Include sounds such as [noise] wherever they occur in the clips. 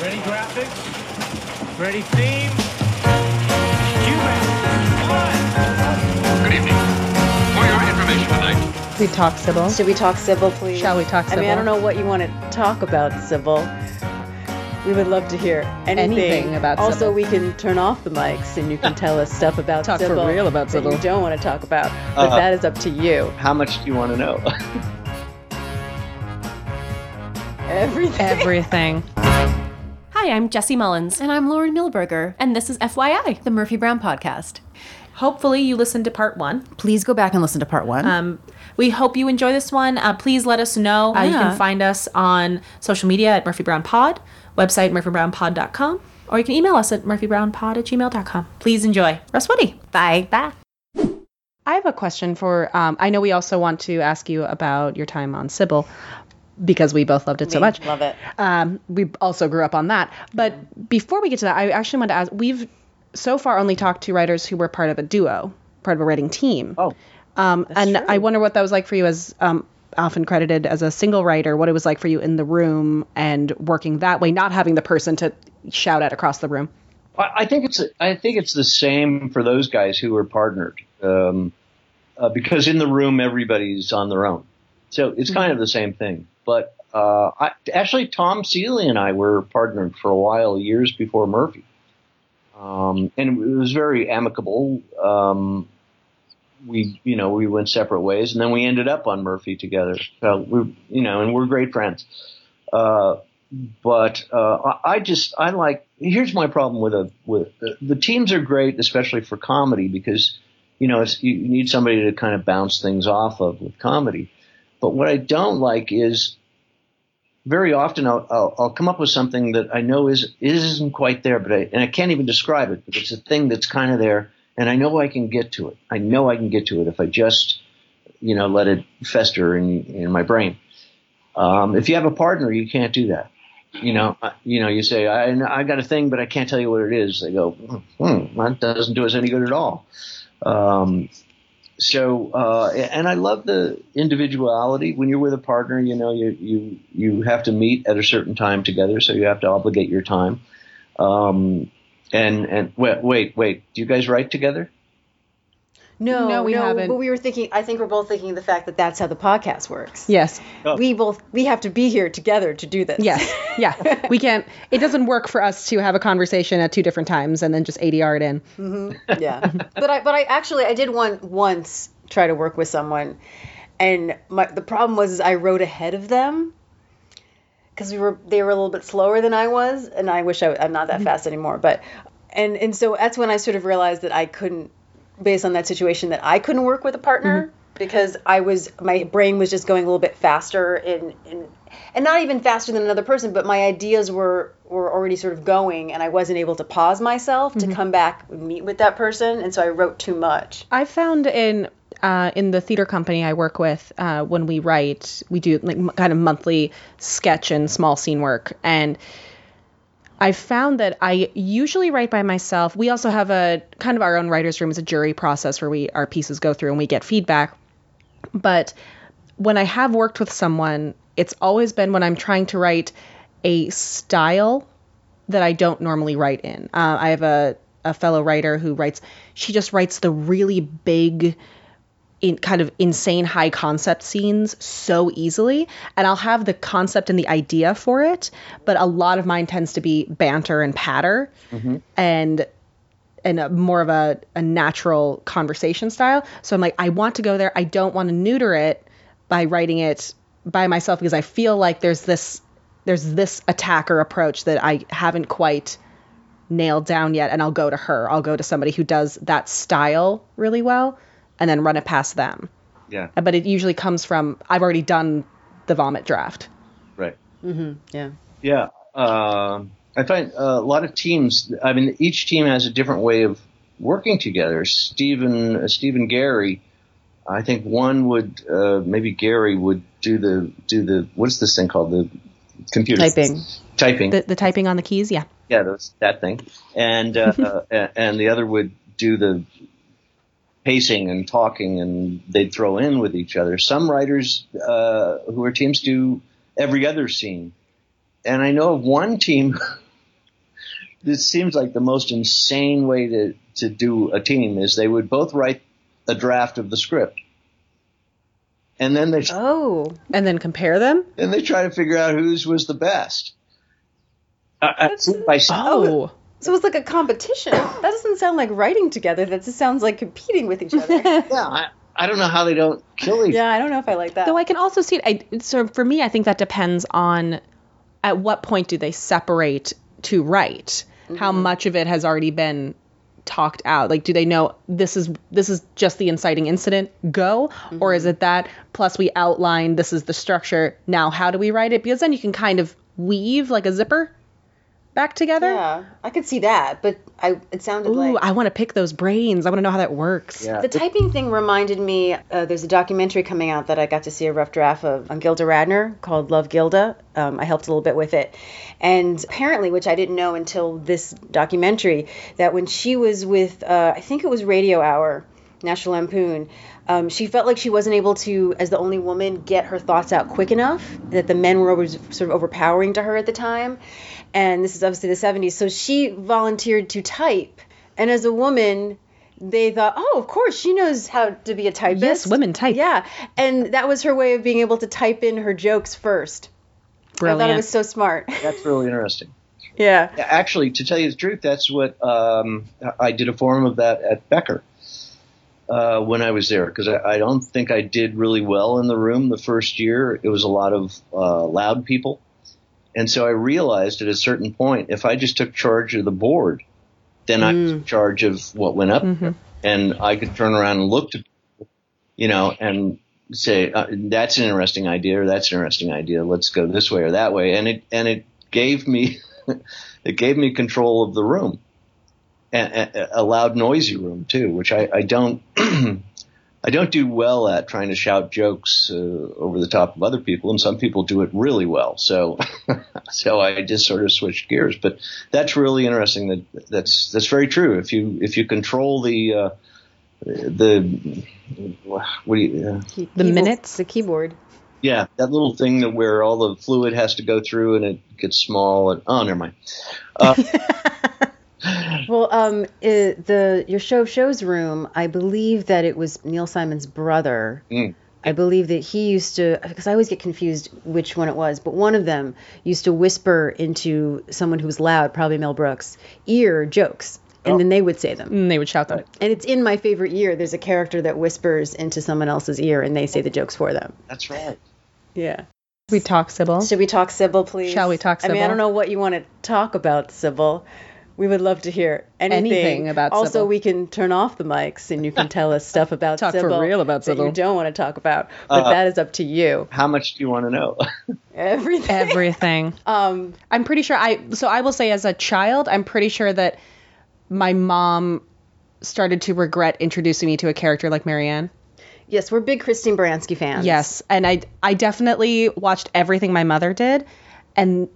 Ready graphics? Ready theme? Good evening. For your information tonight, We talk Cybill. Should we talk Cybill, please? Shall we talk Cybill? I mean, I don't know what you want to talk about, Cybill. We would love to hear anything, Anything about Also, Cybill. we can turn off the mics and you can tell us stuff about Talk for real about that you don't want to talk about. But Uh-huh. that is up to you. How much do you want to know? [laughs] Everything. Everything. [laughs] Hi, I'm Jesse Mullins. And I'm Lauren Milberger. And this is FYI, the Murphy Brown podcast. Hopefully, you listened to part one. Please go back and listen to part one. Um, we hope you enjoy this one. Uh, please let us know. Uh, You can find us on social media at Murphy Brown Pod, website murphybrownpod.com, or you can email us at murphybrownpod at gmail.com. Please enjoy. Russ Woody. Bye. Bye. I have a question for. Um, I know we also want to ask you about your time on Cybill because we both loved it so much. love it. Um, we also grew up on that. But before we get to that, I actually want to ask. We've so far only talked to writers who were part of a duo, part of a writing team. Oh. Um, and I wonder what that was like for you as um, often credited as a single writer. What it was like for you in the room and working that way, not having the person to shout at across the room. I I think it's I think it's the same for those guys who are partnered, um, uh, because in the room everybody's on their own, so it's kind of the same thing. But uh, I, actually, Tom Seeley and I were partnered for a while, years before Murphy, um, and it was very amicable. Um, we you know we went separate ways, and then we ended up on Murphy together. So we you know, and we're great friends. Uh, but uh, I, just I like. Here's my problem with a with the, the teams are great, especially for comedy, because you know you need somebody to kind of bounce things off of with comedy. But what I don't like is very often I'll, I'll, I'll come up with something that I know is isn't quite there, but I, and I can't even describe it. But it's a thing that's kind of there, and I know I can get to it. I know I can get to it if I just you know let it fester in in my brain. Um, if you have a partner, you can't do that. You know, you know, you say, I, I got a thing, but I can't tell you what it is. They go, hmm, that doesn't do us any good at all. Um, so, uh, and I love the individuality. When you're with a partner, you know, you, you, you have to meet at a certain time together, so you have to obligate your time. Um, and, and wait, wait, wait, do you guys write together? No, No, we haven't. But we were thinking. I think we're both thinking the fact that that's how the podcast works. Yes. Oh. We both we have to be here together to do this. Yes. Yeah. We can't. It doesn't work for us to have a conversation at two different times and then just ADR it in. Mm-hmm. yeah. [laughs] But I but I actually I did one once try to work with someone, and my the problem was is I wrote ahead of them. Because we were, they were a little bit slower than I was, and I wish I, I'm not that mm-hmm. fast anymore. But, and and so that's when I sort of realized that I couldn't, based on that situation, that I couldn't work with a partner because I was my brain was just going a little bit faster and, in and not even faster than another person, but my ideas were were already sort of going, and I wasn't able to pause myself to come back and meet with that person, and so I wrote too much. I found in uh, in the theater company I work with, uh, when we write, we do like m- kind of monthly sketch and small scene work, and I found that I usually write by myself. We also have a kind of our own writers' room as a jury process where we our pieces go through and we get feedback. But when I have worked with someone, it's always been when I'm trying to write a style that I don't normally write in. Uh, I have a, a fellow writer who writes, she just writes the really big, in kind of insane high concept scenes so easily. And I'll have the concept and the idea for it, but a lot of mine tends to be banter and patter mm-hmm. and and a, more of a, a natural conversation style. So I'm like, I want to go there. I don't want to neuter it by writing it by myself because I feel like there's this there's this attack or approach that I haven't quite nailed down yet and I'll go to her. I'll go to somebody who does that style really well and then run it past them. Yeah. But it usually comes from I've already done the vomit draft. Right. Mm-hmm. yeah. Yeah, um, I find uh, a lot of teams. I mean, each team has a different way of working together. Stephen, uh, Stephen Gary, I think one would uh, maybe Gary would do the do the what's this thing called the computer Typing. typing The the typing on the keys, yeah. yeah that's that thing and uh, [laughs] uh, and the other would do the pacing and talking and they'd throw in with each other some writers uh, who are teams do every other scene and i know of one team [laughs] this seems like the most insane way to to do a team is they would both write a draft of the script, and then they Oh, And then compare them? and they try to figure out whose was the best. Uh, uh, by- Oh. So it's like a competition. That doesn't sound like writing together. That just sounds like competing with each other. [laughs] yeah, I, I don't know how they don't kill each. Other. Yeah, I don't know if I like that. Though I can also see it. I, so for me, I think that depends on at what point do they separate to write? How mm-hmm. much of it has already been talked out? Like, do they know this is this is just the inciting incident? Go, or is mm-hmm. it that plus we outline this is the structure? Now, how do we write it? Because then you can kind of weave like a zipper back together. yeah, I could see that, but I it sounded Ooh, like I want to pick those brains. I want to know how that works. Yeah. The typing thing reminded me. Uh, there's a documentary coming out that I got to see a rough draft of on Gilda Radner called Love Gilda. Um, I helped a little bit with it, and apparently, which I didn't know until this documentary, that when she was with, uh, I think it was Radio Hour, National Lampoon. Um, she felt like she wasn't able to, as the only woman, get her thoughts out quick enough. That the men were always sort of overpowering to her at the time, and this is obviously the 70s. So she volunteered to type, and as a woman, they thought, oh, of course, she knows how to be a typist. Yes, women type. Yeah, and that was her way of being able to type in her jokes first. Brilliant. I thought it was so smart. [laughs] That's really interesting. yeah. Actually, to tell you the truth, that's what um, I did a form of that at Becker uh, when I was there because I, I don't think I did really well in the room the first year. It was a lot of uh, loud people, and so I realized at a certain point if I just took charge of the board, then I was in charge of what went up, and I could turn around and look to, you know, and say uh, that's an interesting idea or that's an interesting idea. Let's go this way or that way, and it and it gave me [laughs] it gave me control of the room, and, and a loud, noisy room too, which I, I don't. [clears throat] I don't do well at trying to shout jokes uh, over the top of other people, and some people do it really well. So, [laughs] so I just sort of switched gears. But that's really interesting. That that's that's very true. If you if you control the uh, the what do you, uh, Key- The minutes? The keyboard. yeah, that little thing that where all the fluid has to go through and it gets small and oh, never mind. [laughs] Well, um, uh, the your show of shows room. I believe that it was Neil Simon's brother. Mm. I believe that he used to, because I always get confused which one it was, but one of them used to whisper into someone who was loud, probably Mel Brooks, ear jokes, and then they would say them. And they would shout them. And it's in my favorite year. There's a character that whispers into someone else's ear, and they say the jokes for them. That's right. Yeah. We talk, Cybill. Should we talk Cybill, please? Shall we talk Cybill? I mean, I don't know what you want to talk about, Cybill. We would love to hear anything, Anything about Also, Cybill. we can turn off the mics and you can [laughs] tell us stuff about Talk for real about that you don't want to talk about. But Uh, that is up to you. How much do you want to know? [laughs] Everything. Everything. [laughs] Um, I'm pretty sure I so I will say as a child, I'm pretty sure that my mom started to regret introducing me to a character like Maryann. yes, we're big Christine Baranski fans. Yes, and I I definitely watched everything my mother did, and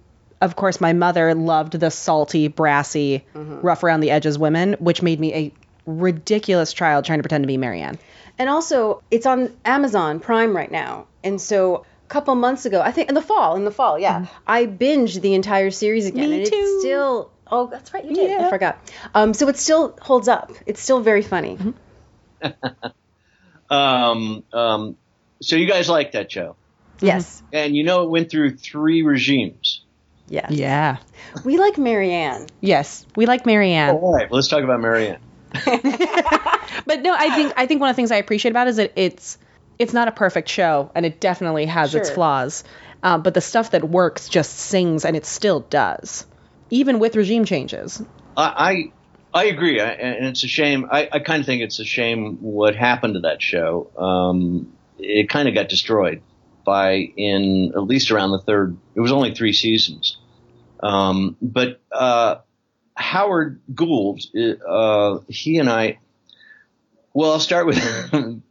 of course my mother loved the salty, brassy, rough around the edges women, which made me a ridiculous child trying to pretend to be Maryann. And also, it's on Amazon Prime right now. And so, a couple months ago, I think in the fall, in the fall, yeah, I binged the entire series again. Mm-hmm. Me and too. it's still, oh, that's right, you did. I forgot. Um, so, it still holds up. It's still very funny. Mm-hmm. [laughs] um, um, so you guys like that show, Yes. and you know it went through three regimes. Yes. Yeah. We like Maryann. Yes, we like Maryann. All right, well, let's talk about Maryann. [laughs] But no, I think I think one of the things I appreciate about it is that it's it's not a perfect show, and it definitely has its flaws. Um, but the stuff that works just sings, and it still does, even with regime changes. I I, I agree, I, and it's a shame. I, I kind of think it's a shame what happened to that show. Um, it kind of got destroyed by in at least around the third. It was only three seasons, um, but uh, Howard Gould, uh, he and I. Well, I'll start with [laughs]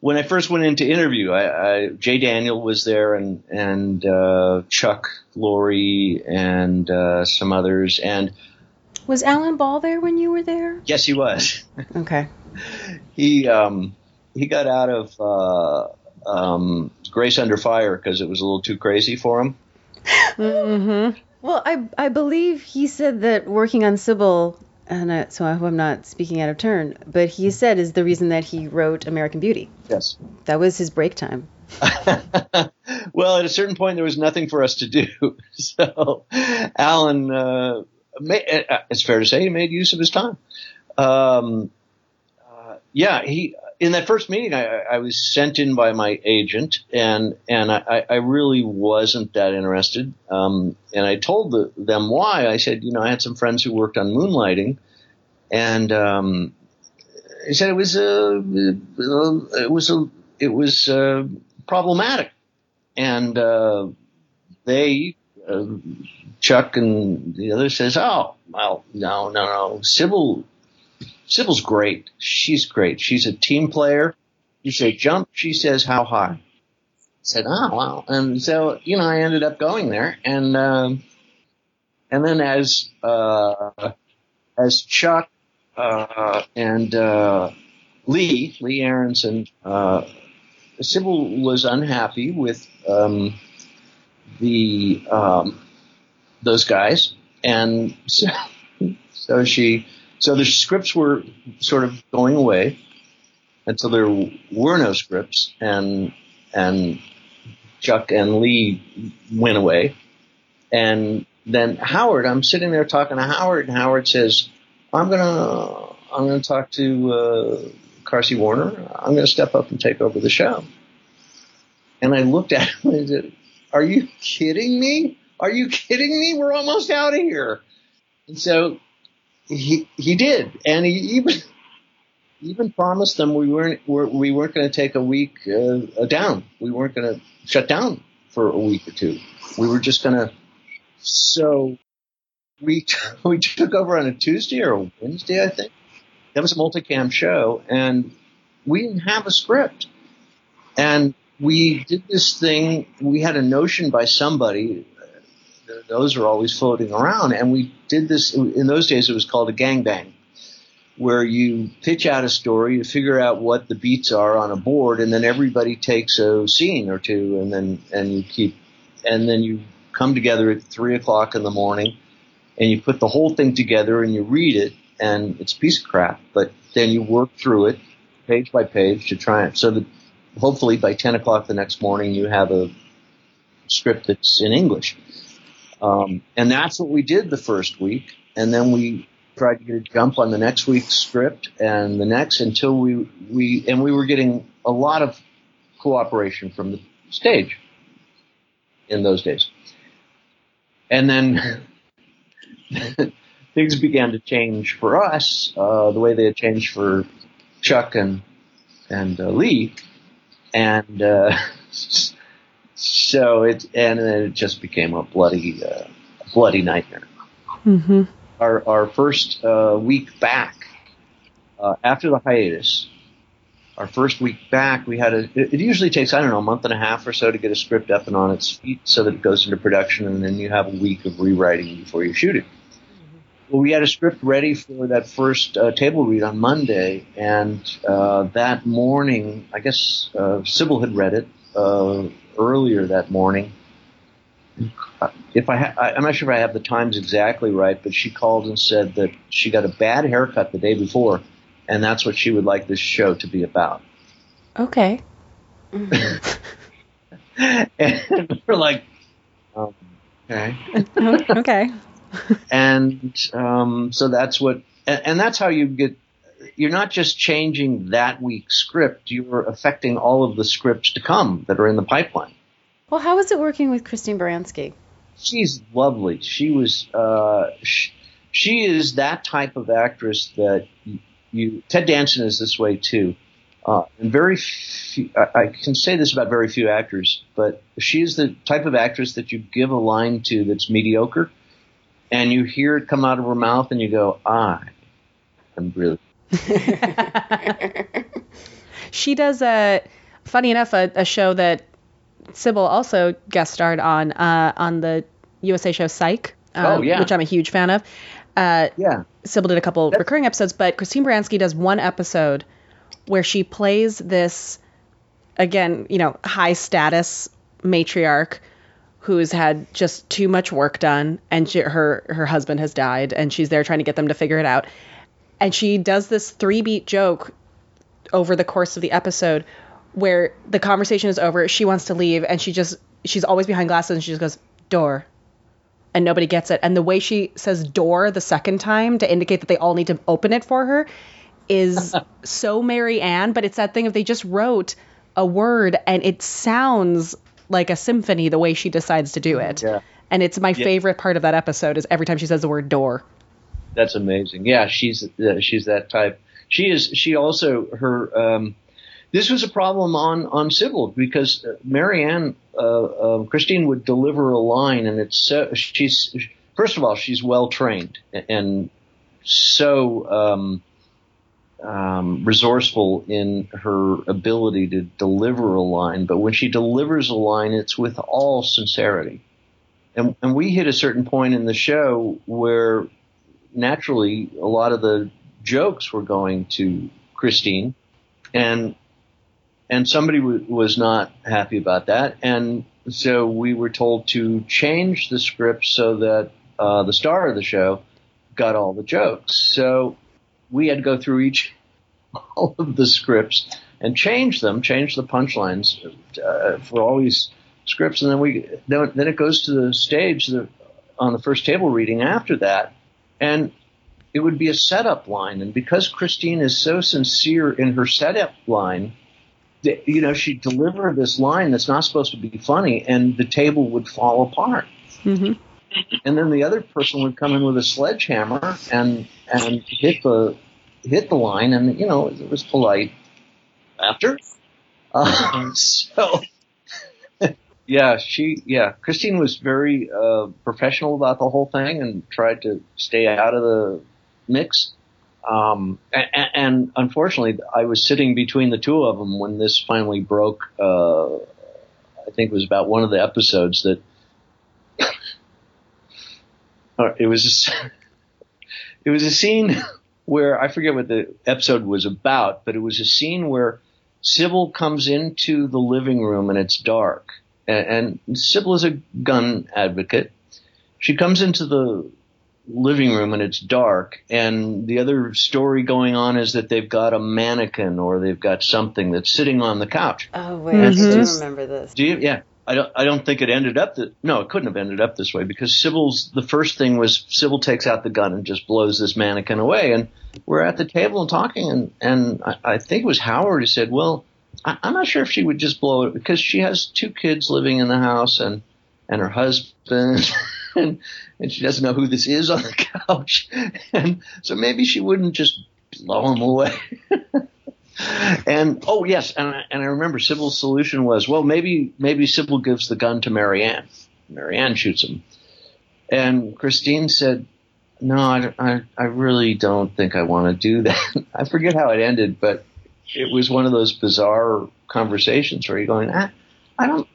when I first went in to interview. I, I, Jay Daniel was there, and and uh, Chuck Lorre and uh, some others, and Was Alan Ball there when you were there? yes, he was. Okay. [laughs] he um, he got out of uh, um, Grace Under Fire because it was a little too crazy for him. Well, Well, I I believe he said that working on Cybill, and I, so I hope I'm not speaking out of turn, but he said is the reason that he wrote American Beauty. Yes. That was his break time. [laughs] well, at a certain point, there was nothing for us to do. [laughs] So Alan, uh, ma- uh, it's fair to say, he made use of his time. Um, uh, yeah, he in that first meeting, I, I was sent in by my agent, and and I, I really wasn't that interested. Um, and I told the, them why. I said, you know, I had some friends who worked on moonlighting, and um, he said it was a it was a it was uh, problematic, and uh, they uh, Chuck and the other says, oh well, no, no, no, Cybill Cybill's great. She's great. She's a team player. You say jump, she says how high. I said, oh wow. And so, you know, I ended up going there and, um, and then as, uh, as Chuck, uh, and, uh, Lee, Lee Aronsohn, uh, Cybill was unhappy with, um, the, um, those guys. And [laughs] so, so she, so the scripts were sort of going away, so there were no scripts, and and Chuck and Lee went away, and then Howard. I'm sitting there talking to Howard, and Howard says, "I'm gonna I'm gonna talk to uh, Carsey Werner. I'm gonna step up and take over the show." And I looked at him and said, "Are you kidding me? Are you kidding me? We're almost out of here." And so he he did, and he even even promised them we weren't we're, we weren't going to take a week uh, down. We weren't going to shut down for a week or two. We were just going to. So we t- [laughs] we took over on a Tuesday or a Wednesday, I think. That was a multicam show, and we didn't have a script, and we did this thing. We had a notion by somebody those are always floating around. And we did this in those days. It was called a gangbang, where you pitch out a story, you figure out what the beats are on a board, and then everybody takes a scene or two, and then and you keep, and then you come together at three o'clock in the morning, and you put the whole thing together and you read it, and it's a piece of crap, but then you work through it page by page to try it so that hopefully by 10 o'clock the next morning you have a script that's in English. Um, and that's what we did the first week. And then we tried to get a jump on the next week's script and the next until we, we, and we were getting a lot of cooperation from the stage in those days. And then [laughs] things began to change for us, uh, the way they had changed for Chuck and, and uh, Lee. And, uh, [laughs] so it and then it just became a bloody uh, bloody nightmare. Mm-hmm. Our our first uh, week back uh, after the hiatus, our first week back, we had a. It, usually takes I don't know a month and a half or so to get a script up and on its feet, so that it goes into production, and then you have a week of rewriting before you shoot it. Well, we had a script ready for that first uh, table read on Monday, and uh, that morning, I guess uh, Cybill had read it uh, earlier that morning. If I, ha- I'm not sure if I have the times exactly right, but she called and said that she got a bad haircut the day before, and that's what she would like this show to be about. Okay. [laughs] and we're like, um, okay, okay. [laughs] and um, so that's what, and, and that's how you get. You're not just changing that week's script; you're affecting all of the scripts to come that are in the pipeline. Well, how was it working with Christine Baranski? she's lovely. She was, uh, she, she is that type of actress that you, you Ted Danson is this way too. Uh, and very few, I, I can say this about very few actors, but she is the type of actress that you give a line to that's mediocre and you hear it come out of her mouth and you go, I am really. [laughs] She does a, funny enough, a, a show that Cybill also guest starred on uh, on the USA show Psych, uh, Oh, yeah. which I'm a huge fan of. Uh, Yeah. Cybill did a couple recurring episodes, but Christine Baranski does one episode where she plays this, again, you know, high status matriarch who's had just too much work done and she, her her husband has died and she's there trying to get them to figure it out. And she does this three beat joke over the course of the episode where the conversation is over, she wants to leave and she just she's always behind glasses and she just goes, "Door." And nobody gets it. And the way she says door the second time to indicate that they all need to open it for her is [laughs] so Maryann, but it's that thing if they just wrote a word and it sounds like a symphony the way she decides to do it. Yeah. And it's my favorite part of that episode is every time she says the word door. That's amazing. Yeah, she's uh, she's that type. She is. She also her. Um, this was a problem on on Cybill because uh, Maryann uh, um, Christine would deliver a line and it's so she's first of all she's well trained and so um, um, resourceful in her ability to deliver a line, but when she delivers a line, it's with all sincerity. And, and we hit a certain point in the show where naturally a lot of the jokes were going to Christine, and and somebody w- was not happy about that, and so we were told to change the script so that uh, the star of the show got all the jokes. So we had to go through each [laughs] all of the scripts and change them, change the punchlines uh, for all these scripts, and then we then, then it goes to the stage the, on the first table reading after that, and it would be a setup line, and because Christine is so sincere in her setup line. that, You know, she'd deliver this line that's not supposed to be funny, and the table would fall apart and then the other person would come in with a sledgehammer and and hit the hit the line, and you know it was polite after. [laughs] Uh, so yeah, she yeah Christine was very uh, professional about the whole thing and tried to stay out of the mix. Um, and, and unfortunately, I was sitting between the two of them when this finally broke. Uh, I think it was about one of the episodes that [coughs] it was a, [laughs] it was a scene [laughs] where I forget what the episode was about, but it was a scene where Cybill comes into the living room and it's dark, and, and Cybill is a gun advocate. She comes into the living room and it's dark, and the other story going on is that they've got a mannequin or they've got something that's sitting on the couch. Oh wait, I mm-hmm. do remember this. Do you? Yeah. I don't. I don't think it ended up that. No, it couldn't have ended up this way because Cybill's. The first thing was Cybill takes out the gun and just blows this mannequin away, and we're at the table and talking, and and I, I think it was Howard who said, "Well, I, I'm not sure if she would just blow it because she has two kids living in the house and and her husband." [laughs] And, and she doesn't know who this is on the [laughs] couch, and so maybe she wouldn't just blow him away. [laughs] And oh yes, and I, and I remember Cybill's solution was, well, maybe maybe Cybill gives the gun to Maryann. Maryann shoots him, and Christine said, no, I, I, I really don't think I want to do that. I forget how it ended, but it was one of those bizarre conversations where you're going, ah, I don't,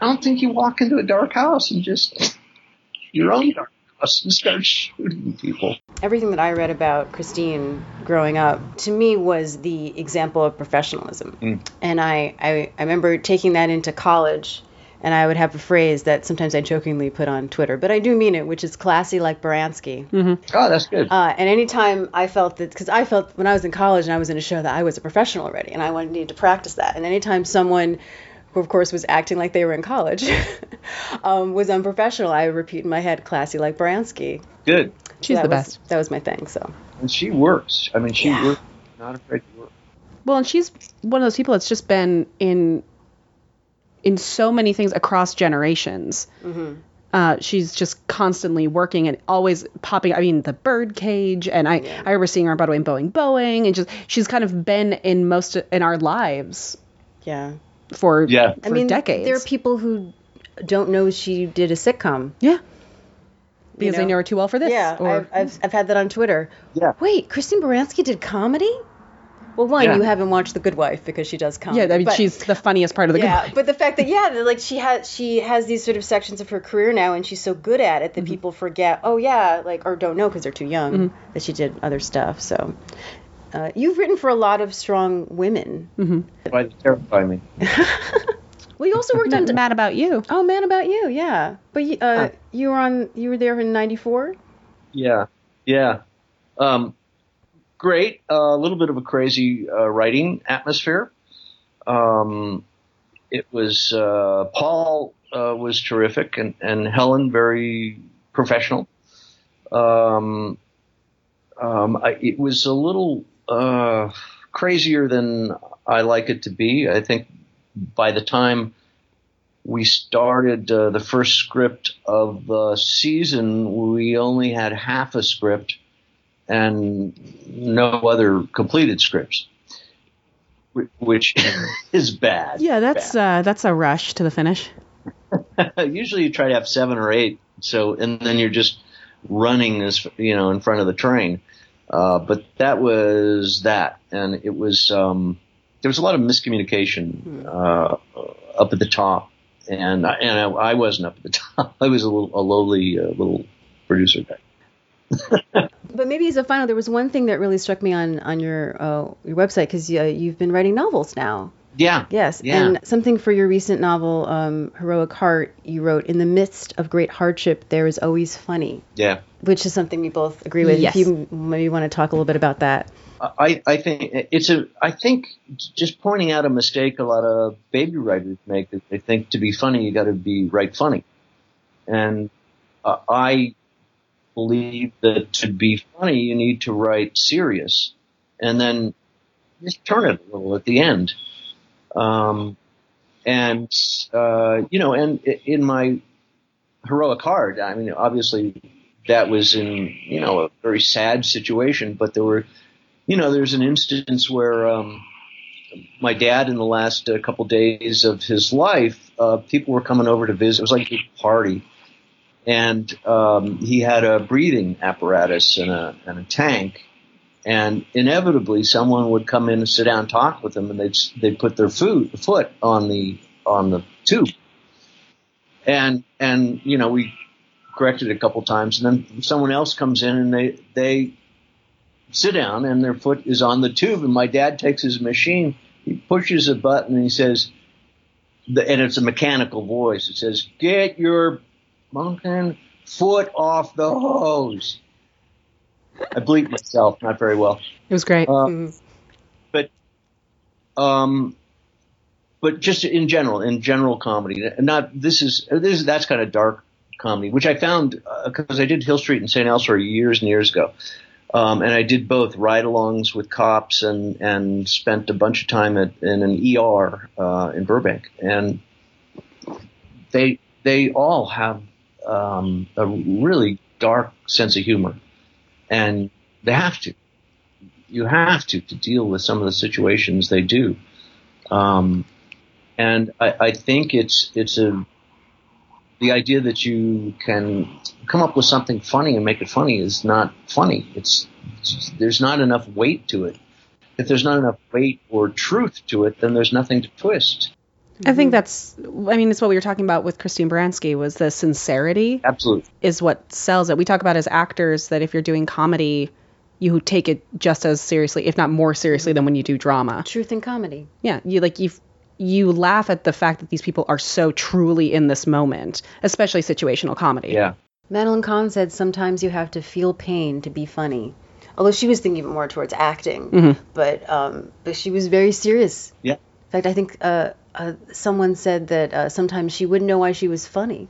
I don't think you walk into a dark house and just [laughs] your own dark house and start shooting people. Everything that I read about Christine growing up to me was the example of professionalism. And I, I, I remember taking that into college and I would have a phrase that sometimes I jokingly put on Twitter, but I do mean it, which is classy like Baranski. Oh, that's good. Uh, and anytime I felt that, because I felt when I was in college and I was in a show that I was a professional already, and I wanted needed to practice that. And anytime someone, who of course was acting like they were in college, [laughs] um, was unprofessional, I would repeat in my head, "Classy like Baranski." good. She's that the was- best. That was my thing. So And she works. I mean, she Yeah. works. Not afraid to work. Well, and she's one of those people that's just been in in so many things across generations. Uh, she's just constantly working and always popping. I mean, the bird cage, and I I remember seeing her on Broadway in Boeing Boeing, and just she's kind of been in most in our lives yeah, for Yeah. for I mean, decades. there are people who don't know she did a sitcom. yeah, because they know? know her too well for this. Yeah, or, I've, I've I've had that on Twitter. Yeah. Wait, Christine Baranski did comedy? Well, one, Yeah. you haven't watched The Good Wife because she does comedy. yeah, I mean, but- she's the funniest part of the yeah, Good Wife. but the fact that yeah, that, like she has she has these sort of sections of her career now, and she's so good at it that people forget. Oh yeah, like or don't know because they're too young that she did other stuff. So. Uh, you've written for a lot of strong women. Why terrify me. [laughs] Well, you also worked on. Mad about you. Oh, Mad about you, yeah. But you, uh, you were on. You were there in '94. Yeah, yeah. Um, great. A little bit of a crazy uh, writing atmosphere. Um, it was uh, Paul uh, was terrific, and, and Helen very professional. Um, um, I, it was a little uh, crazier than I like it to be. I think by the time we started uh, the first script of the season, we only had half a script and no other completed scripts, which [laughs] is bad. Yeah, that's Bad. uh, that's a rush to the finish. [laughs] Usually you try to have seven or eight, so and then you're just running as you know in front of the train. Uh, but that was that, and it was um, there was a lot of miscommunication uh, up at the top, and I, and I, I wasn't up at the [laughs] top. I was a little a lowly uh, little producer guy. [laughs] But maybe as a final, there was one thing that really struck me on on your uh, your website because uh, you've been writing novels now. Yeah. Yes, Yeah. and something for your recent novel, um, Heroic Heart, you wrote, "In the midst of great hardship, there is always funny," Yeah. which is something we both agree with. Yes. If you maybe want to talk a little bit about that. I, I think it's a. I think just pointing out a mistake a lot of baby writers make is they think to be funny you got to be right funny, and uh, I believe that to be funny you need to write serious, and then just turn it a little at the end. Um, and uh, you know, and in my heroic heart, I mean, obviously that was in you know a very sad situation, but there were you know, there's an instance where um, my dad, in the last uh, couple days of his life, uh, people were coming over to visit. It was like a big party, and um, he had a breathing apparatus and a and a tank, and inevitably someone would come in and sit down and talk with him, and they'd they'd put their foot foot on the on the tube, and and you know we corrected it a couple times, and then someone else comes in and they they sit down and their foot is on the tube and my dad takes his machine he pushes a button and he says and it's a mechanical voice. It says get your monkey foot off the hose. I bleep myself not very well. It was great. uh, but um but just in general in general comedy not this is this is that's kind of dark comedy which i found because i did hill street and st elsewhere years and years ago. Um, and I did both ride-alongs with cops and and spent a bunch of time at in an ER uh, in Burbank, and they they all have um, a really dark sense of humor, and they have to. You have to to deal with some of the situations they do, um, and I, I think it's it's a the idea that you can come up with something funny and make it funny is not funny. It's, it's there's not enough weight to it. If there's not enough weight or truth to it, then there's nothing to twist. I think that's. I mean, it's what we were talking about with Christine Baranski was the sincerity Absolutely. is what sells it. We talk about as actors that if you're doing comedy, you take it just as seriously, if not more seriously, than when you do drama. Truth and comedy. Yeah, you like you you laugh at the fact that these people are so truly in this moment, especially situational comedy. Yeah. Madeline Kahn said sometimes you have to feel pain to be funny. Although she was thinking more towards acting, but um, but she was very serious. Yeah. In fact, I think uh, uh, someone said that uh, sometimes she wouldn't know why she was funny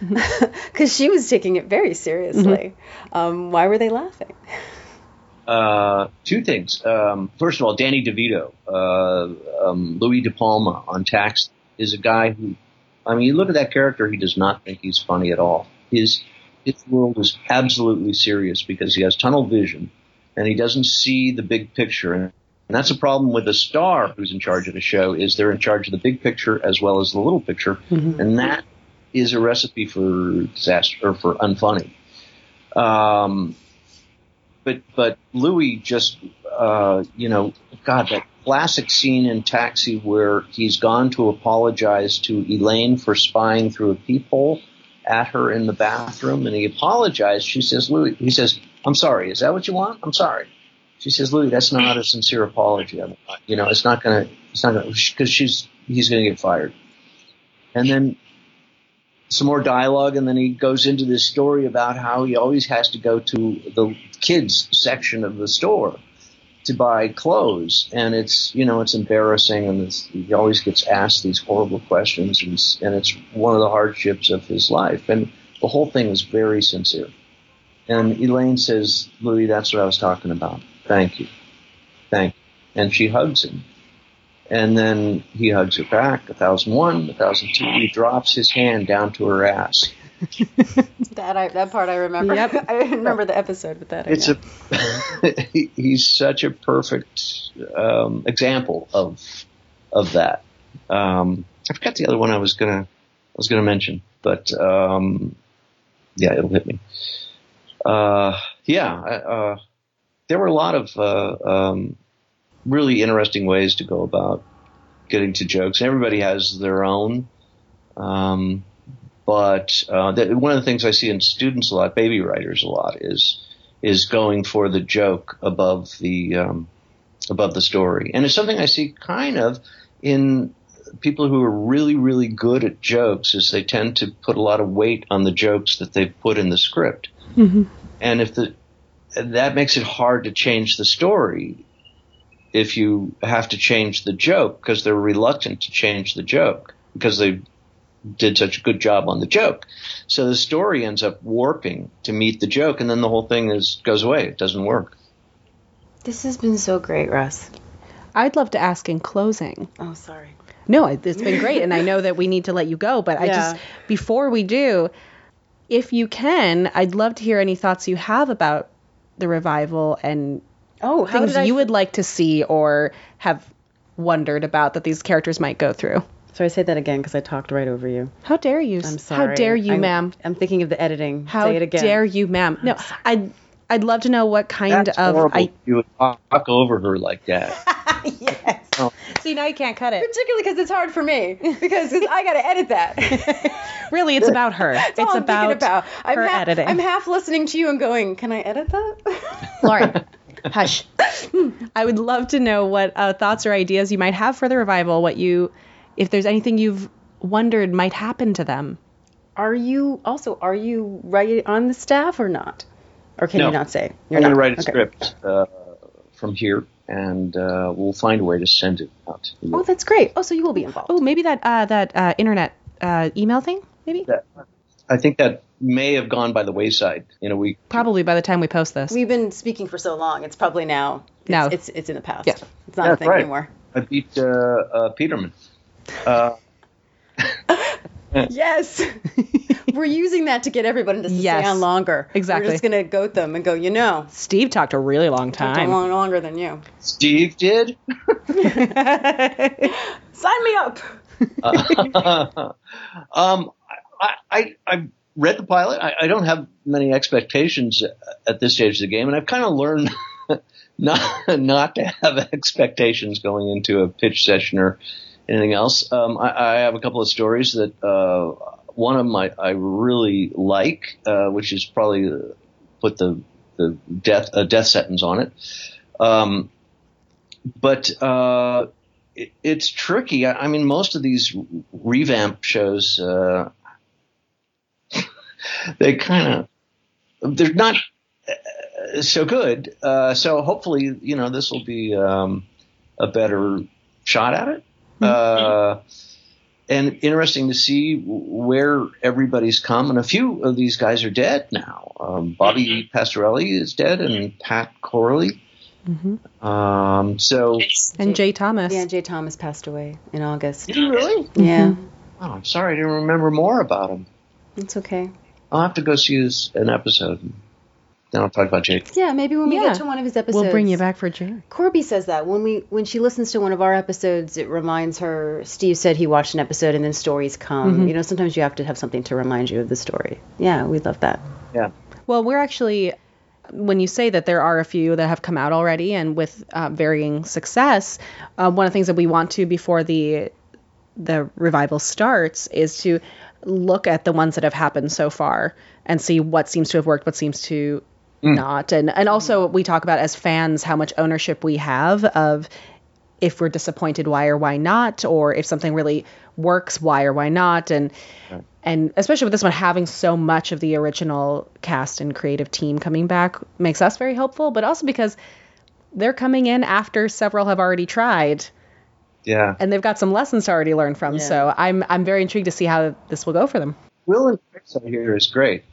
[laughs] because she was taking it very seriously. Um, why were they laughing? Uh, two things. Um, first of all, Danny DeVito, uh, um, Louis De Palma on Taxi is a guy who, I mean, you look at that character, he does not think he's funny at all. His his world is absolutely serious because he has tunnel vision and he doesn't see the big picture. And, and that's a problem with a star who's in charge of the show is they're in charge of the big picture as well as the little picture, and that is a recipe for disaster or for unfunny. Um, but but Louis just uh, you know God that classic scene in Taxi where he's gone to apologize to Elaine for spying through a peephole at her in the bathroom and he apologized. She says Louis he says I'm sorry. Is that what you want? I'm sorry. She says Louis that's not a sincere apology. I'm, you know it's not gonna it's not gonna because she's he's gonna get fired. and then some more dialogue, and then he goes into this story about how he always has to go to the kids section of the store to buy clothes, and it's you know it's embarrassing, and it's, he always gets asked these horrible questions, and, it's- and it's one of the hardships of his life, and the whole thing is very sincere. And Elaine says, "Louis, that's what I was talking about. Thank you, thank you," and she hugs him. And then he hugs her back, a thousand one, a thousand two. He drops his hand down to her ass. [laughs] That I, that part I remember. Yep. [laughs] I remember the episode with that. It's a [laughs] he's such a perfect um, example of of that. Um, I forgot the other one I was gonna I was gonna mention, but um, yeah, it'll hit me. Uh, yeah, I- uh, there were a lot of uh, um, really interesting ways to go about getting to jokes. Everybody has their own. Um, but uh, that, one of the things I see in students a lot, baby writers a lot, is is going for the joke above the um, above the story, and it's something I see kind of in people who are really really good at jokes. Is they tend to put a lot of weight on the jokes that they've put in the script, and if the that makes it hard to change the story if you have to change the joke because they're reluctant to change the joke because they did such a good job on the joke. So the story ends up warping to meet the joke, and then the whole thing is goes away. It doesn't work. This has been so great, Russ. I'd love to ask in closing. Oh, sorry. No, it- it's been great, and I know that we need to let you go. But I just before we do, if you can, I'd love to hear any thoughts you have about the revival and Oh, things did I? you would like to see or have wondered about that these characters might go through. So I say that again because I talked right over you. How dare you? I'm sorry. How dare you, I'm- ma'am? I'm thinking of the editing. How say it again. dare you, ma'am? No, I'd I'd love to know what kind That's of horrible. I you would talk over her like that. [laughs] yes. see now you can't cut it. Particularly because it's hard for me [laughs] because I got to edit that. [laughs] Really, it's about her. That's all it's I'm thinking about, about. I'm her half, editing. I'm half listening to you and going, "Can I edit that?" Lauren, hush. I would love to know what uh, thoughts or ideas you might have for the revival. What you, if there's anything you've wondered might happen to them. Are you also are you right on the staff or not? Or can No. you not say? You're I'm You're going to not. write a Okay. script uh, from here, and uh, we'll find a way to send it out. to you. Oh, that's great. Oh, so you will be involved. Oh, maybe that uh, that uh, internet uh, email thing. Maybe. That- I think that may have gone by the wayside in a week. Probably by the time we post this. We've been speaking for so long. It's probably now. It's, Now. it's it's in the past. Yeah. It's not a thing right. anymore. I beat uh, uh, Peterman. [laughs] Uh, [laughs] Yes. [laughs] We're using that to get everybody to Yes. stay on longer. Exactly. We're just gonna goat them and go. You know, Steve talked a really long I'm time. long longer than you. Steve did. [laughs] Sign me up. um, I, I, I read the pilot. I, I don't have many expectations at this stage of the game, and I've kind of learned not not to have expectations going into a pitch session or anything else. Um, I, I have a couple of stories that uh, one of them I, really like, uh, which is probably put the the death a death sentence on it. Um, but uh, it, it's tricky. I, I mean, most of these revamp shows, uh, [laughs] they kind of they're not uh, so good. Uh, so hopefully, you know, this will be um, a better shot at it. Uh, and interesting to see where everybody's come. And a few of these guys are dead now. Um, Bobby Pastorelli is dead, and Pat Corley. Um, so and Jay Thomas. Yeah, Jay Thomas passed away in August. Did he really? Yeah, Oh, I'm sorry, I didn't remember more about him. it's okay. I'll have to go see his, an episode. And Then I'll talk about Jake. Yeah, maybe when we Yeah. get to one of his episodes, We'll bring you back for Jerry. Corby says that when we when she listens to one of our episodes, it reminds her. Steve said he watched an episode, and then stories come. You know, sometimes you have to have something to remind you of the story. Yeah, we love that. Yeah. Well, we're actually, when you say that there are a few that have come out already and with uh, varying success, uh, one of the things that we want to before the the revival starts is to look at the ones that have happened so far and see what seems to have worked, what seems to Mm. not, and and also we talk about as fans how much ownership we have of if we're disappointed, why or why not, or if something really works, why or why not, and and especially with this one having so much of the original cast and creative team coming back makes us very helpful but also because they're coming in after several have already tried Yeah. and they've got some lessons to already learn from. Yeah. So I'm I'm very intrigued to see how this will go for them. Will and Grace out here is great.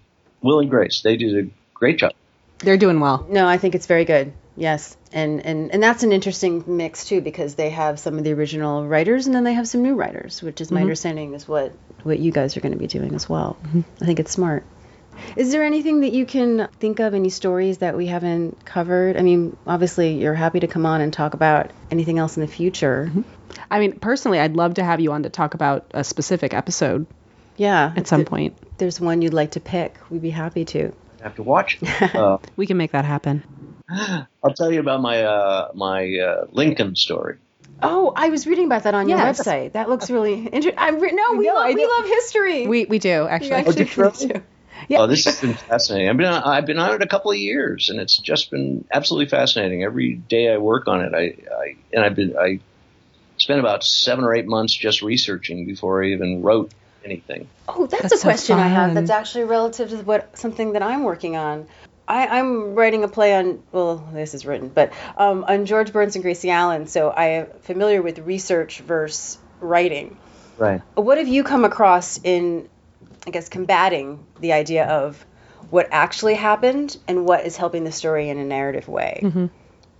Will and Grace, they did a great job. They're doing well. No, I think it's very good. Yes, and and and that's an interesting mix too because they have some of the original writers and then they have some new writers, which is my mm-hmm. understanding is what what you guys are going to be doing as well. Mm-hmm. I think it's smart. Is there anything that you can think of, any stories that we haven't covered? I mean, obviously, you're happy to come on and talk about anything else in the future. Mm-hmm. I mean, personally, I'd love to have you on to talk about a specific episode Yeah, at some if point. There's one you'd like to pick. We'd be happy to. Have to watch. uh, [laughs] We can make that happen. I'll tell you about my uh, my uh, Lincoln story. Oh, I was reading about that on your Yes. website. That looks really interesting. I'm re- no, we No, love, I we love history. We we do We actually. actually did you really? Yeah. Oh, this has been fascinating. I've been on, I've been on it a couple of years, and it's just been absolutely fascinating. Every day I work on it, I, I and I've been I spent about seven or eight months just researching before I even wrote anything. Oh, that's, That's a so question I have. That's actually relative to what something that I'm working on. I, I'm writing a play on. Well, this is written, but um, on George Burns and Gracie Allen. So I am familiar with research versus writing. Right. What have you come across in, I guess, combating the idea of what actually happened and what is helping the story in a narrative way?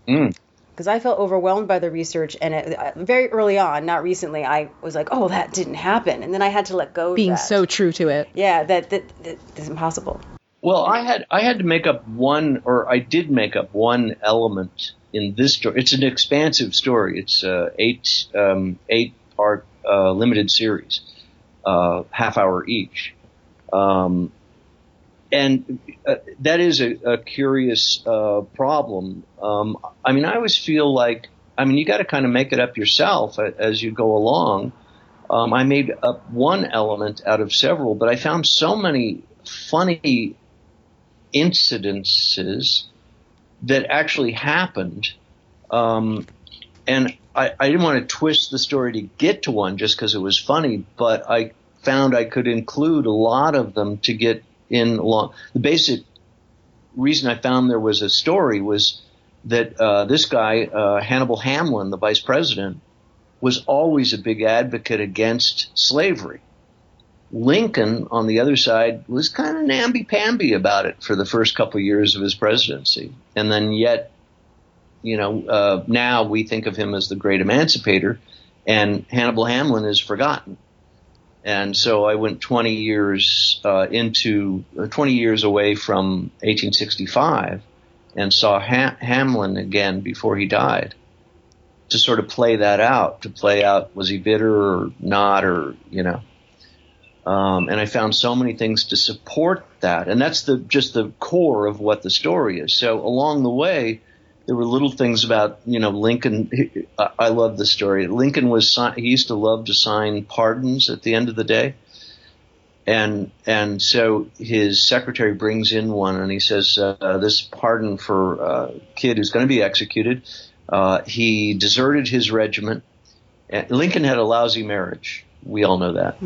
Mm. Because I felt overwhelmed by the research, and it, uh, very early on, not recently, I was like, "Oh, that didn't happen," and then I had to let go. of Being that. so true to it. yeah, that that, that is impossible. Well, I had I had to make up one, or I did make up one element in this story. It's an expansive story. It's a eight um, eight part uh, limited series, uh, half hour each, um, and uh, that is a, a curious uh, problem. Um, I mean, I always feel like I mean you got to kind of make it up yourself as you go along. Um, I made up one element out of several, but I found so many funny incidences that actually happened. Um, and I, I didn't want to twist the story to get to one just because it was funny, but I found I could include a lot of them to get in along. The basic reason I found there was a story was that uh, this guy, uh, Hannibal Hamlin, the vice president, was always a big advocate against slavery. Lincoln, on the other side, was kind of namby-pamby about it for the first couple of years of his presidency, and then yet, you know, uh, now we think of him as the great emancipator, and Hannibal Hamlin is forgotten. And so I went 20 years uh, into uh, 20 years away from 1865, and saw ha- Hamlin again before he died, to sort of play that out, to play out was he bitter or not, or you know. Um, and I found so many things to support that, and that's the just the core of what the story is. So along the way, there were little things about you know Lincoln. I, I love the story. Lincoln was he used to love to sign pardons at the end of the day, and and so his secretary brings in one, and he says uh, this pardon for a kid who's going to be executed. Uh, he deserted his regiment. And Lincoln had a lousy marriage. We all know that.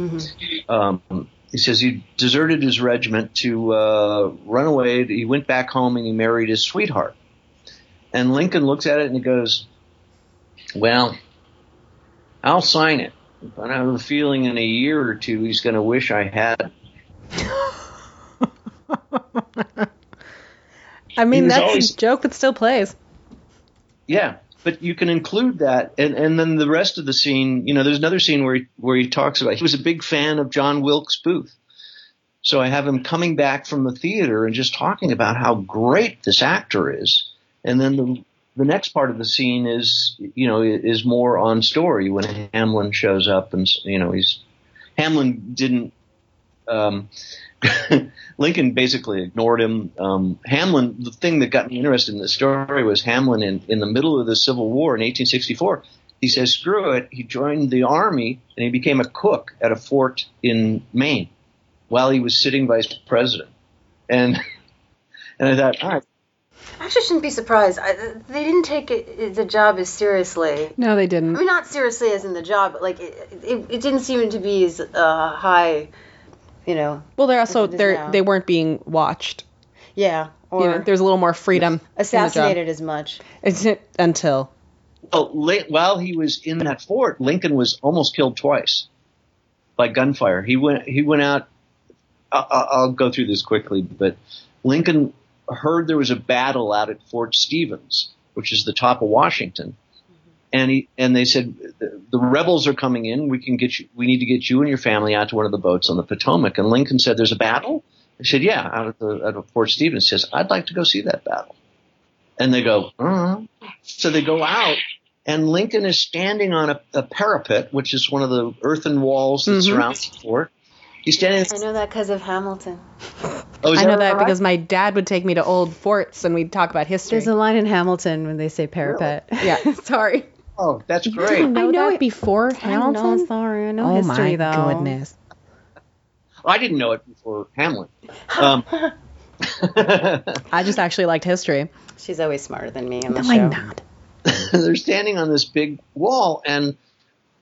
Um, he says he deserted his regiment to uh, run away. He went back home and he married his sweetheart. And Lincoln looks at it and he goes, "Well, I'll sign it, but I have a feeling in a year or two he's going to wish I had." [laughs] I mean, that's always- a joke that still plays. Yeah, but you can include that, and and then the rest of the scene. You know, there's another scene where he where he talks about he was a big fan of John Wilkes Booth. So I have him coming back from the theater and just talking about how great this actor is, and then the the next part of the scene is you know is more on story when Hamlin shows up and you know he's Hamlin didn't um, [laughs] Lincoln basically ignored him. Um, Hamlin, the thing that got me interested in the story was Hamlin in, in the middle of the Civil War in 1864. He says, screw it. He joined the army and he became a cook at a fort in Maine while he was sitting vice president. And, [laughs] and I thought, all right, I actually shouldn't be surprised. I, they didn't take it, the job as seriously. No, they didn't. I mean, not seriously as in the job, but like it, it, it didn't seem to be as uh, high, you know. Well, they're also they're now. they weren't being watched. Yeah, or You know, there's a little more freedom. in the job. assassinated as much. It's until Well, while he was in that fort, Lincoln was almost killed twice by gunfire. He went he went out. I- I- I'll go through this quickly, but Lincoln heard there was a battle out at Fort Stevens, which is the top of Washington, and he and they said the, the rebels are coming in. We can get you. We need to get you and your family out to one of the boats on the Potomac. And Lincoln said, "There's a battle." He said, "Yeah, out at the out of Fort Stevens." He says, "I'd like to go see that battle." And they go, uh so they go out, and Lincoln is standing on a, a parapet, which is one of the earthen walls that surrounds the fort. He's standing. I know that because of Hamilton. Oh, I know that right? because my dad would take me to old forts and we'd talk about history. There's a line in Hamilton when they say parapet. yeah, [laughs] sorry. Oh, that's great. I know know that it- before I know, Hamilton. sorry, I know Oh history my though. goodness. I didn't know it before Hamlet. Um, [laughs] I just actually liked history. She's always smarter than me on the No, show. I'm not. [laughs] they're standing on this big wall and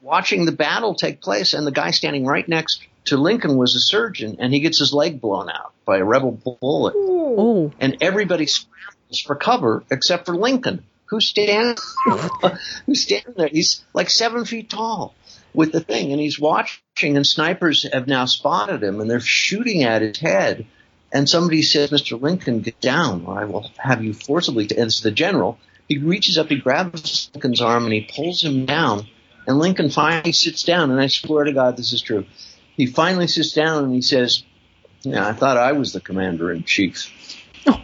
watching the battle take place, and the guy standing right next to Lincoln was a surgeon, and he gets his leg blown out by a rebel bullet. Oh, and everybody scrambles for cover except for Lincoln, who's standing, [laughs] who's standing there. He's like seven feet tall with the thing, and he's watching. And snipers have now spotted him, and they're shooting at his head. And somebody says, "Mr. Lincoln, get down, or I will have you forcibly." To, and it's the general. He reaches up, he grabs Lincoln's arm, and he pulls him down. And Lincoln finally sits down. And I swear to God, this is true. He finally sits down, and he says, "Yeah, I thought I was the commander in chief." [laughs]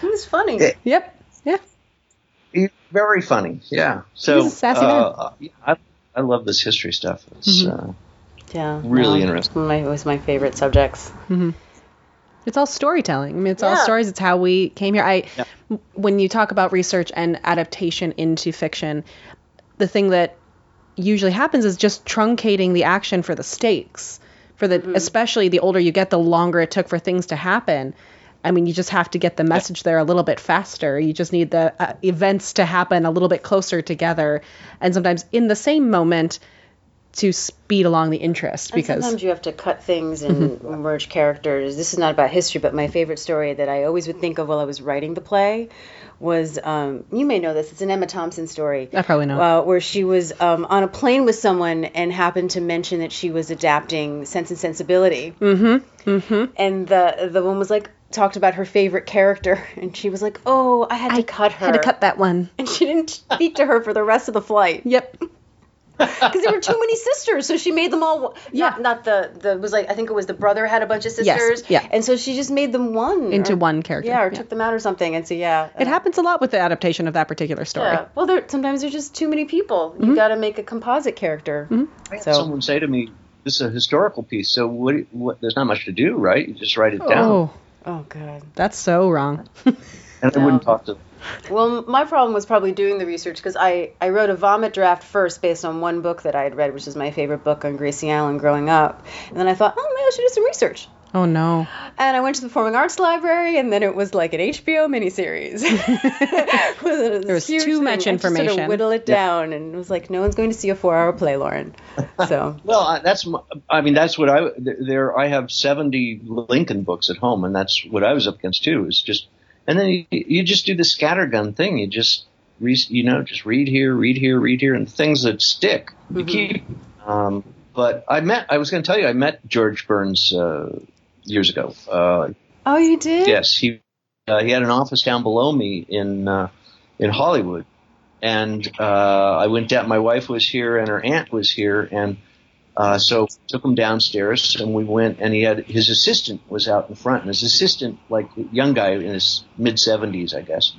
He was funny. Yeah. yep. Yeah. He's very funny. Yeah. So He's a sassy uh, yeah, I, I love this history stuff. It's Mm-hmm. uh, yeah, really no, interesting. it's my- It was my favorite subjects. Mhm. It's all storytelling. I mean, it's all stories. It's how we came here. I, when you talk about research and adaptation into fiction, the thing that usually happens is just truncating the action for the stakes. For the, especially the older you get, the longer it took for things to happen. I mean, you just have to get the message there a little bit faster. You just need the uh, events to happen a little bit closer together, and sometimes in the same moment to speed along the interest. And because sometimes you have to cut things and [laughs] merge characters. This is not about history, but my favorite story that I always would think of while I was writing the play was um, you may know this. It's an Emma Thompson story. I probably know. Uh, where she was um, on a plane with someone and happened to mention that she was adapting Sense and Sensibility. Mm-hmm. Mm-hmm. And the the one was like talked about her favorite character, [laughs] and she was like, "Oh, I had to cut her." I had to cut that one. and she didn't speak to her for the rest of the flight Yep. Because there were too many sisters, so she made them all. Yeah. Not, not the the was like I think it was the brother had a bunch of sisters Yes, sisters. yeah. And so she just made them one Into or- one character, Yeah, or yeah. took them out or something. And so yeah, It uh, happens a lot with the adaptation of that particular story. Yeah. Well, there sometimes there's just too many people. Mm-hmm. You got to make a composite character. I had So someone say to me, "This is a historical piece, so what, what? There's not much to do, right? You just write it down." Oh, oh god. that's so wrong. And I wouldn't talk to. Well, my problem was probably doing the research because I, I wrote a vomit draft first based on one book that I had read, which is my favorite book on Gracie Allen growing up. And then I thought, oh, maybe I should do some research. Oh no. And I went to the Performing Arts Library, and then it was like an HBO miniseries. [laughs] [laughs] there There was too much information. Sort of whittle it down, and it was like, no one's going to see a four-hour play, Lauren. [laughs] So Well, that's. my- I mean, that's what I. There, I have 70 Lincoln books at home, and that's what I was up against too. Is just, and then you, you just do the scattergun thing. You just, re, you know, just read here, read here, read here, and things that stick. You keep. Um, but I met. I was going to tell you, I met George Burns uh, years ago. Uh, oh, you did? Yes, he uh, he had an office down below me in uh, in Hollywood, and uh, I went down. My wife was here, and her aunt was here, and uh, so took him downstairs, and we went. And he had his assistant was out in front, and his assistant, like young guy in his mid seventies, I guess,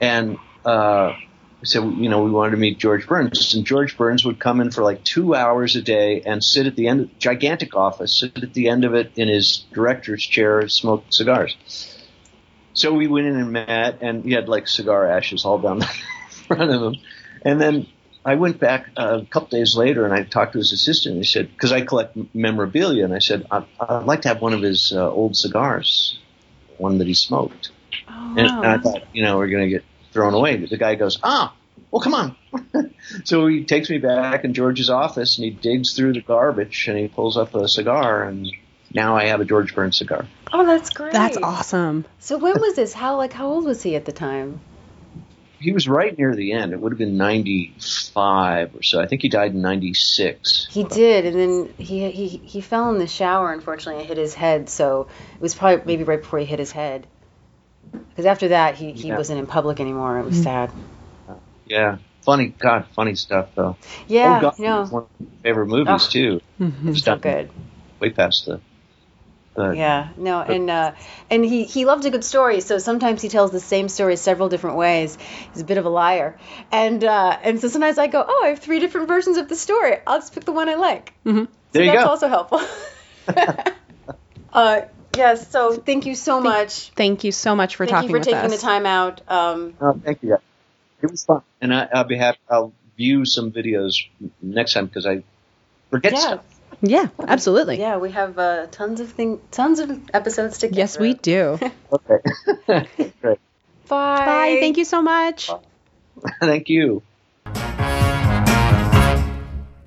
and. Uh, so you know we wanted to meet George Burns, and George Burns would come in for like two hours a day and sit at the end of gigantic office, sit at the end of it in his director's chair, smoke cigars. So we went in and met, and he had like cigar ashes all down [laughs] the front of him. And then I went back uh, a couple days later, and I talked to his assistant. And he said, because I collect memorabilia, and I said, I'd, I'd like to have one of his uh, old cigars, one that he smoked. Oh, And, and I thought, you know, we're going to get thrown away. But The guy goes, ah, well, come on. [laughs] so he takes me back in George's office and he digs through the garbage and he pulls up a cigar and now I have a George Burns cigar. Oh, that's great. That's awesome. So when was this? How like how old was he at the time? He was right near the end. It would have been 95 or so. I think he died in 96. He did, and then he he he fell in the shower. Unfortunately, and hit his head. So it was probably maybe right before he hit his head. Because after that, he, he Yeah. wasn't in public anymore. It was sad. Yeah. Funny, God, funny stuff though. Yeah, oh, God, no, it's one of my favorite movies Oh. too. Mhm. It's so good. way past the. The Yeah, no, and uh, and he he loved a good story. So sometimes he tells the same story several different ways. He's a bit of a liar, and uh, and so sometimes I go, oh, I have three different versions of the story. I'll just pick the one I like. Mm-hmm. So There you that's go. also helpful. [laughs] uh, yes. So thank you so much. Thank you so much for Thank talking you for with taking us. the time out. Um, Oh, thank you. guys. It was fun, and I, I'll be happy. I'll view some videos next time because I forget yeah, stuff. Yeah, absolutely. yeah, we have uh, tons of thing, tons of episodes to get Yes, through. we do. [laughs] Okay. [laughs] Great. Bye. Bye. Thank you so much. [laughs] Thank you.